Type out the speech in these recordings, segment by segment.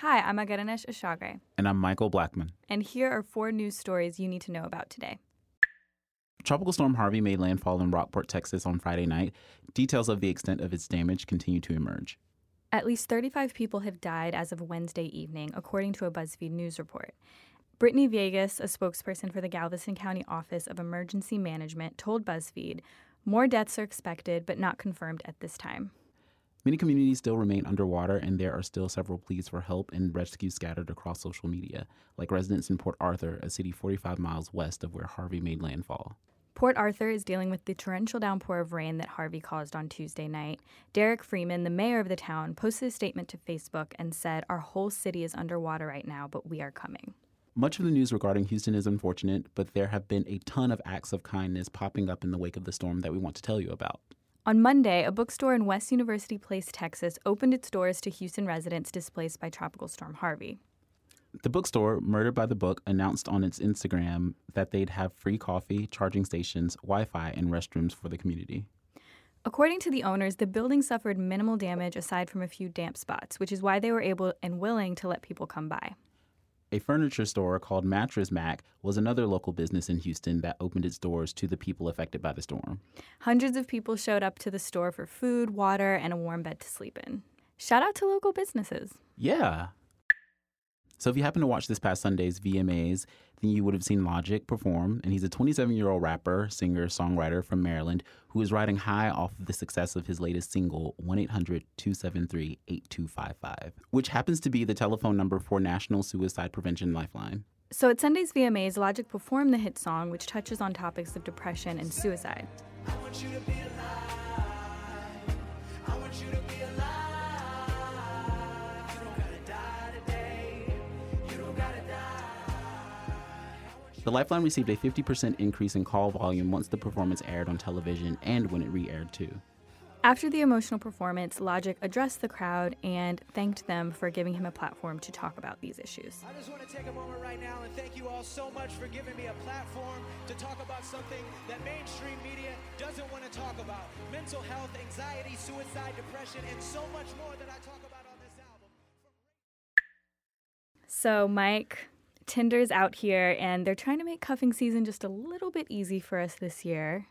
Hi, I'm Agaranesh Ashagre. And I'm Michael Blackmon. And here are four news stories you need to know about today. Tropical Storm Harvey made landfall in Rockport, Texas on Friday night. Details of the extent of its damage continue to emerge. At least 35 people have died as of Wednesday evening, according to a BuzzFeed News report. Brittany Viegas, a spokesperson for the Galveston County Office of Emergency Management, told BuzzFeed more deaths are expected, but not confirmed at this time. Many communities still remain underwater, and there are still several pleas for help and rescue scattered across social media, like residents in Port Arthur, a city 45 miles west of where Harvey made landfall. Port Arthur is dealing with the torrential downpour of rain that Harvey caused on Tuesday night. Derrick Freeman, the mayor of the town, posted a statement to Facebook and said, Our whole city is underwater right now, but we are coming. Much of the news regarding Houston is unfortunate, but there have been a ton of acts of kindness popping up in the wake of the storm that we want to tell you about. On Monday, a bookstore in West University Place, Texas, opened its doors to Houston residents displaced by Tropical Storm Harvey. The bookstore, Murdered by the Book, announced on its Instagram that they'd have free coffee, charging stations, Wi Fi, and restrooms for the community. According to the owners, the building suffered minimal damage aside from a few damp spots, which is why they were able and willing to let people come by. A furniture store called Mattress Mac was another local business in Houston that opened its doors to the people affected by the storm. Hundreds of people showed up to the store for food, water, and a warm bed to sleep in. Shout out to local businesses. Yeah. So if you happen to watch this past Sunday's VMAs, then you would have seen Logic perform, and he's a 27 year old rapper, singer, songwriter from Maryland who is riding high off of the success of his latest single, 1 800 273 8255, which happens to be the telephone number for National Suicide Prevention Lifeline. So at Sunday's VMAs, Logic performed the hit song, which touches on topics of depression and suicide. The Lifeline received a 50% increase in call volume once the performance aired on television and when it re aired too. After the emotional performance, Logic addressed the crowd and thanked them for giving him a platform to talk about these issues. I just want to take a moment right now and thank you all so much for giving me a platform to talk about something that mainstream media doesn't want to talk about mental health, anxiety, suicide, depression, and so much more that I talk about on this album. So, Mike, Tinder's out here and they're trying to make cuffing season just a little bit easy for us this year.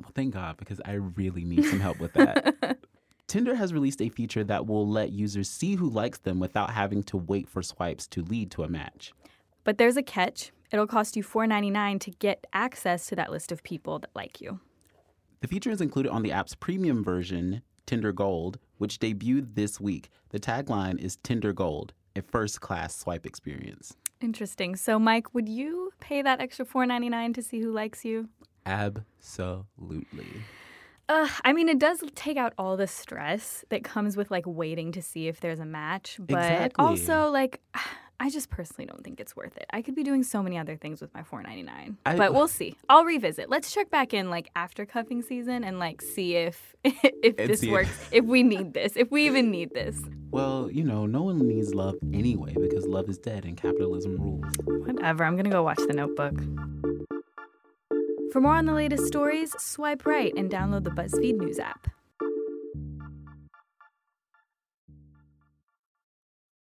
Well, thank God, because I really need some help with that. Tinder has released a feature that will let users see who likes them without having to wait for swipes to lead to a match. But there's a catch. It'll cost you $4.99 to get access to that list of people that like you. The feature is included on the app's premium version, Tinder Gold, which debuted this week. The tagline is Tinder Gold, a first class swipe experience. Interesting. So, Mike, would you pay that extra four ninety nine to see who likes you? Absolutely. Uh, I mean, it does take out all the stress that comes with like waiting to see if there's a match, but Exactly. also like. I just personally don't think it's worth it. I could be doing so many other things with my four ninety nine, I- but we'll see. I'll revisit. Let's check back in like after cuffing season and like see if if this if- works, if we need this, if we even need this. Well, you know, no one needs love anyway because love is dead and capitalism rules. Whatever. I'm gonna go watch The Notebook. For more on the latest stories, swipe right and download the BuzzFeed News app.